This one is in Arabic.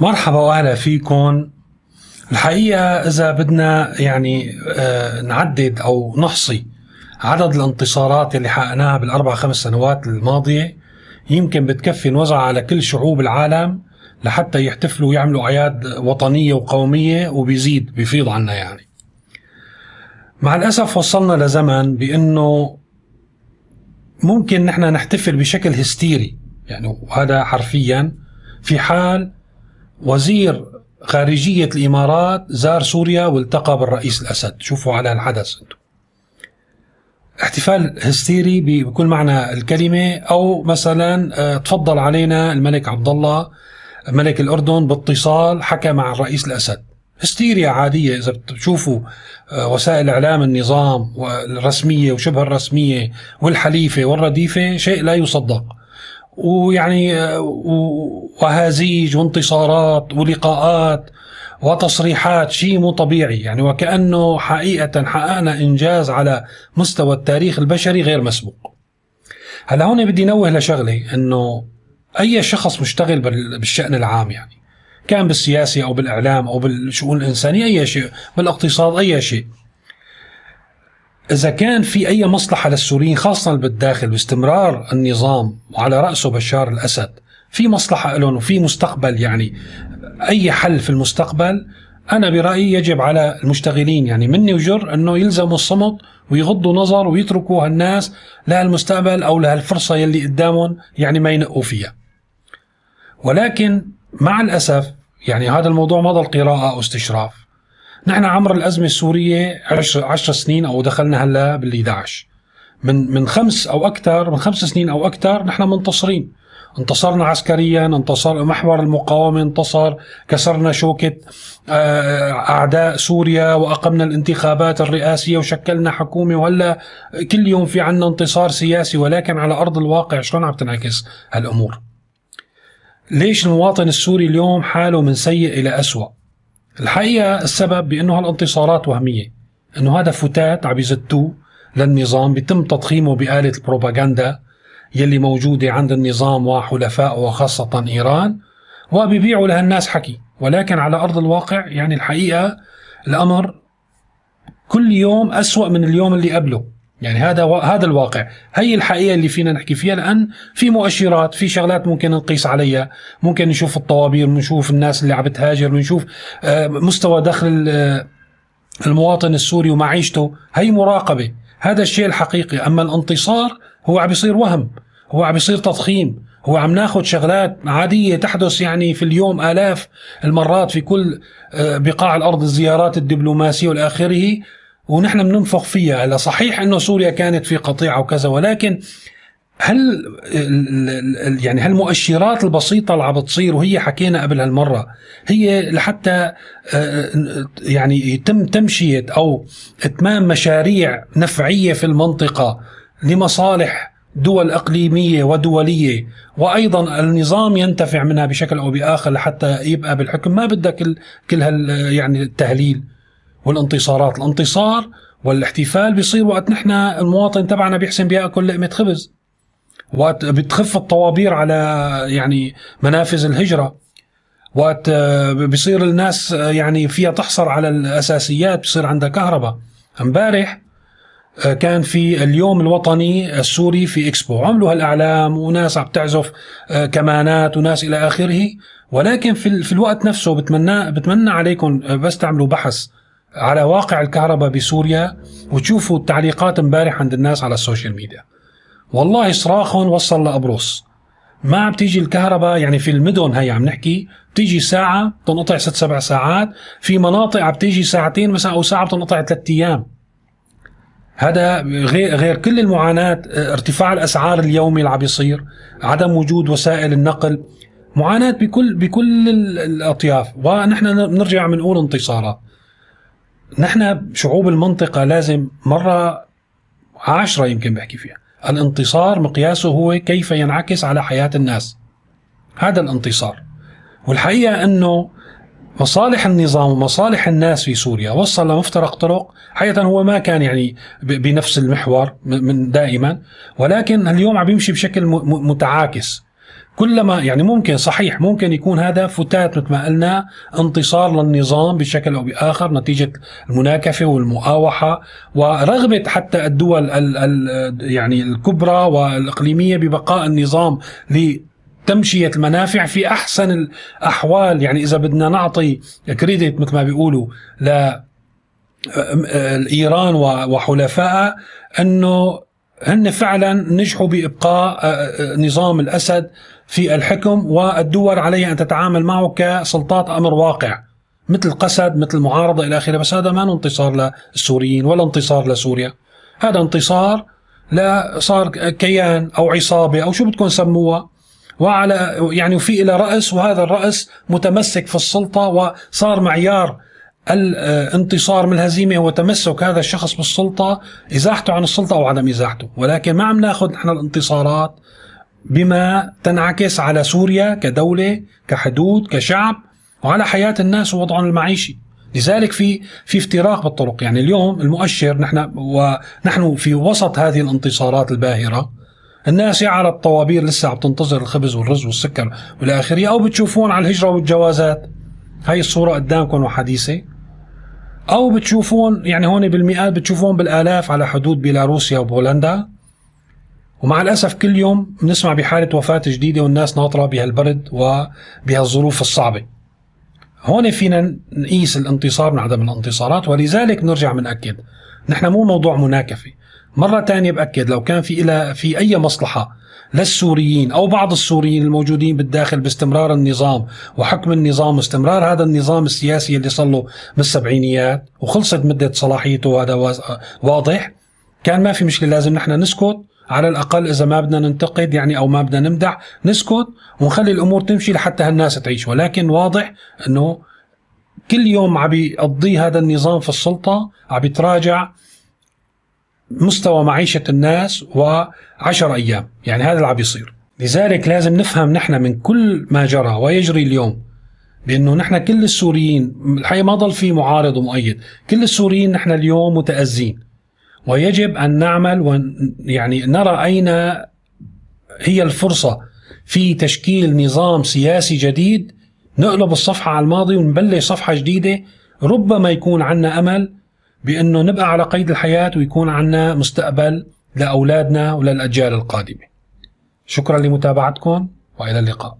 مرحبا وأهلا فيكم الحقيقة إذا بدنا يعني آه، نعدد أو نحصي عدد الانتصارات اللي حققناها بالأربع خمس سنوات الماضية يمكن بتكفي نوزع على كل شعوب العالم لحتى يحتفلوا ويعملوا أعياد وطنية وقومية وبيزيد بيفيض عنا يعني. مع الأسف وصلنا لزمن بأنه ممكن نحن نحتفل بشكل هستيري يعني وهذا حرفيا في حال وزير خارجية الإمارات زار سوريا والتقى بالرئيس الأسد. شوفوا على الحدث احتفال هستيري بكل معنى الكلمة أو مثلا آه، تفضل علينا الملك عبد الله ملك الأردن باتصال حكى مع الرئيس الأسد. هستيريا عادية إذا بتشوفوا آه، وسائل إعلام النظام الرسمية وشبه الرسمية والحليفة والرديفة شيء لا يصدق. ويعني وهازيج وانتصارات ولقاءات وتصريحات شيء مو طبيعي. يعني وكأنه حقيقة حققنا إنجاز على مستوى التاريخ البشري غير مسبوق. هلا هون بدي نوه لشغلة أنه أي شخص مشتغل بالشأن العام يعني كان بالسياسة أو بالإعلام أو بالشؤون الإنسانية أي شيء بالإقتصاد أي شيء إذا كان في أي مصلحة للسوريين خاصة بالداخل باستمرار النظام وعلى رأسه بشار الأسد في مصلحة لهم وفي مستقبل يعني أي حل في المستقبل أنا برأيي يجب على المشتغلين يعني مني وجر أنه يلزموا الصمت ويغضوا نظر ويتركوا هالناس لهالمستقبل أو لهالفرصة يلي قدامهم يعني ما ينقوا فيها. ولكن مع الأسف يعني هذا الموضوع ما ضل قراءة أو استشراف. نحن عمر الأزمة السورية 10 10 سنين أو دخلنا هلأ بال 11 من من خمس أو أكثر من خمس سنين أو أكثر نحن منتصرين. انتصرنا عسكريا انتصر محور المقاومة انتصر كسرنا شوكة آه، أعداء سوريا وأقمنا الانتخابات الرئاسية وشكلنا حكومة. وهلأ كل يوم في عنا انتصار سياسي ولكن على أرض الواقع شلون عم تنعكس هالأمور؟ ليش المواطن السوري اليوم حاله من سيء إلى أسوأ؟ الحقيقة السبب بأنه هالانتصارات وهمية أنه هذا فتات عم يزتوه للنظام بيتم تضخيمه بآلة البروباغندا يلي موجودة عند النظام وحلفائه وخاصة إيران وبيبيعوا لها الناس حكي. ولكن على أرض الواقع يعني الحقيقة الأمر كل يوم أسوأ من اليوم اللي قبله. يعني هذا و... هذا الواقع. هي الحقيقة اللي فينا نحكي فيها لأن في مؤشرات في شغلات ممكن نقيس عليها. ممكن نشوف الطوابير بنشوف الناس اللي عم بتهاجر بنشوف آه، مستوى دخل آه، المواطن السوري ومعيشته. هي مراقبة. هذا الشيء الحقيقي. أما الانتصار هو عم بيصير وهم. هو عم بيصير تضخيم. هو عم ناخذ شغلات عادية تحدث يعني في اليوم آلاف المرات في كل آه، بقاع الأرض الزيارات الدبلوماسية والى اخره ونحن بننفخ فيها. هلا صحيح إنه سوريا كانت في قطيعه وكذا ولكن هل يعني هالمؤشرات البسيطة اللي عم بتصير وهي حكينا قبل هالمرة هي لحتى آه، يعني يتم تمشية أو إتمام مشاريع نفعية في المنطقة لمصالح دول إقليمية ودولية وأيضا النظام ينتفع منها بشكل أو بآخر لحتى يبقى بالحكم. ما بدك كل هال يعني التهليل. والانتصارات. الانتصار والاحتفال بيصير وقت نحن المواطن تبعنا بيحسن بياكل لقمة خبز. وقت بتخف الطوابير على يعني منافذ الهجرة. وقت بيصير الناس يعني فيها تحصل على الأساسيات بصير عندها كهرباء. امبارح كان في اليوم الوطني السوري في إكسبو. عملوا هالأعلام وناس عم تعزف كمانات وناس إلى آخره. ولكن في, في الوقت نفسه بتمنى بتمنى عليكم بس تعملوا بحث. على واقع الكهرباء بسوريا وتشوفوا التعليقات امبارح عند الناس على السوشيال ميديا. والله صراخهم وصل لقبرص ما عم تيجي الكهرباء يعني في المدن هي عم نحكي بتيجي ساعة بتنقطع ست سبع ساعات في مناطق عم تيجي ساعتين مثلا أو ساعة بتنقطع ثلاث أيام. هذا غير غير كل المعاناة ارتفاع الأسعار اليومي اللي عم يصير عدم وجود وسائل النقل معاناة بكل بكل الأطياف. ونحن نرجع بنقول انتصارات. نحن شعوب المنطقة لازم مرة عشرة يمكن بحكي فيها. الانتصار مقياسه هو كيف ينعكس على حياة الناس. هذا الانتصار. والحقيقة أنه مصالح النظام ومصالح الناس في سوريا وصل لمفترق طرق حقيقة هو ما كان يعني بنفس المحور من دائما ولكن اليوم عم يمشي بشكل متعاكس. كلما يعني ممكن صحيح ممكن يكون هذا فتات مثل ما قلنا انتصار للنظام بشكل أو بآخر نتيجة المناكفة والمؤاوحة ورغبة حتى الدول ال ال يعني الكبرى والإقليمية ببقاء النظام تمشية المنافع في أحسن الأحوال. يعني إذا بدنا نعطي كريدت مثل ما بيقولوا ل إيران وحلفائها أنه هن فعلا نجحوا بإبقاء نظام الأسد في الحكم والدول عليها أن تتعامل معه كسلطات أمر واقع مثل قسد مثل معارضة إلى آخره. بس هذا ما انتصار للسوريين ولا انتصار لسوريا. هذا انتصار لا صار كيان أو عصابة أو شو بدكم سموها. وعلى يعني وفي إلى رأس وهذا الرأس متمسك في السلطة وصار معيار الانتصار من الهزيمة هو تمسك هذا الشخص بالسلطة إزاحته عن السلطة أو عدم إزاحته. ولكن ما عم ناخذ نحن الانتصارات بما تنعكس على سوريا كدولة كحدود كشعب وعلى حياة الناس ووضعهم المعيشي. لذلك في في افتراق بالطرق. يعني اليوم المؤشر نحن ونحن في وسط هذه الانتصارات الباهرة الناس يا على الطوابير لسه عم تنتظر الخبز والرز والسكر والى اخره أو بتشوفون على الهجرة والجوازات. هاي الصورة قدامكم وحديثة. أو بتشوفون يعني هون بالمئات بتشوفون بالآلاف على حدود بيلاروسيا وبولندا. ومع الأسف كل يوم بنسمع بحالة وفاة جديدة والناس ناطرة بهالبرد وبهالظروف الصعبة. هون فينا نقيس الانتصار من عدم الانتصارات ولذلك نرجع بنأكد نحن مو موضوع مناكفة، مرة تانية بأكد لو كان في إلى في أي مصلحة للسوريين أو بعض السوريين الموجودين بالداخل باستمرار النظام وحكم النظام واستمرار هذا النظام السياسي اللي صار له بالسبعينيات وخلصت مدة صلاحيته هذا واضح. كان ما في مشكلة لازم نحن نسكت على الأقل إذا ما بدنا ننتقد يعني أو ما بدنا نمدح نسكت ونخلي الأمور تمشي لحتى هالناس تعيش. ولكن واضح أنه كل يوم عم بيقضي هذا النظام في السلطة عم بيتراجع مستوى معيشة الناس وعشر أيام. يعني هذا اللي عم بيصير لذلك لازم نفهم نحن من كل ما جرى ويجري اليوم بأنه نحن كل السوريين الحقيقة ما ضل في معارض ومؤيد، كل السوريين نحن اليوم متأزين. ويجب أن نعمل ويعني نرى أين هي الفرصة في تشكيل نظام سياسي جديد نقلب الصفحة على الماضي ونبلش صفحة جديدة ربما يكون عنا أمل بأنه نبقى على قيد الحياة ويكون عنا مستقبل لأولادنا وللأجيال القادمة. شكرا لمتابعتكم وإلى اللقاء.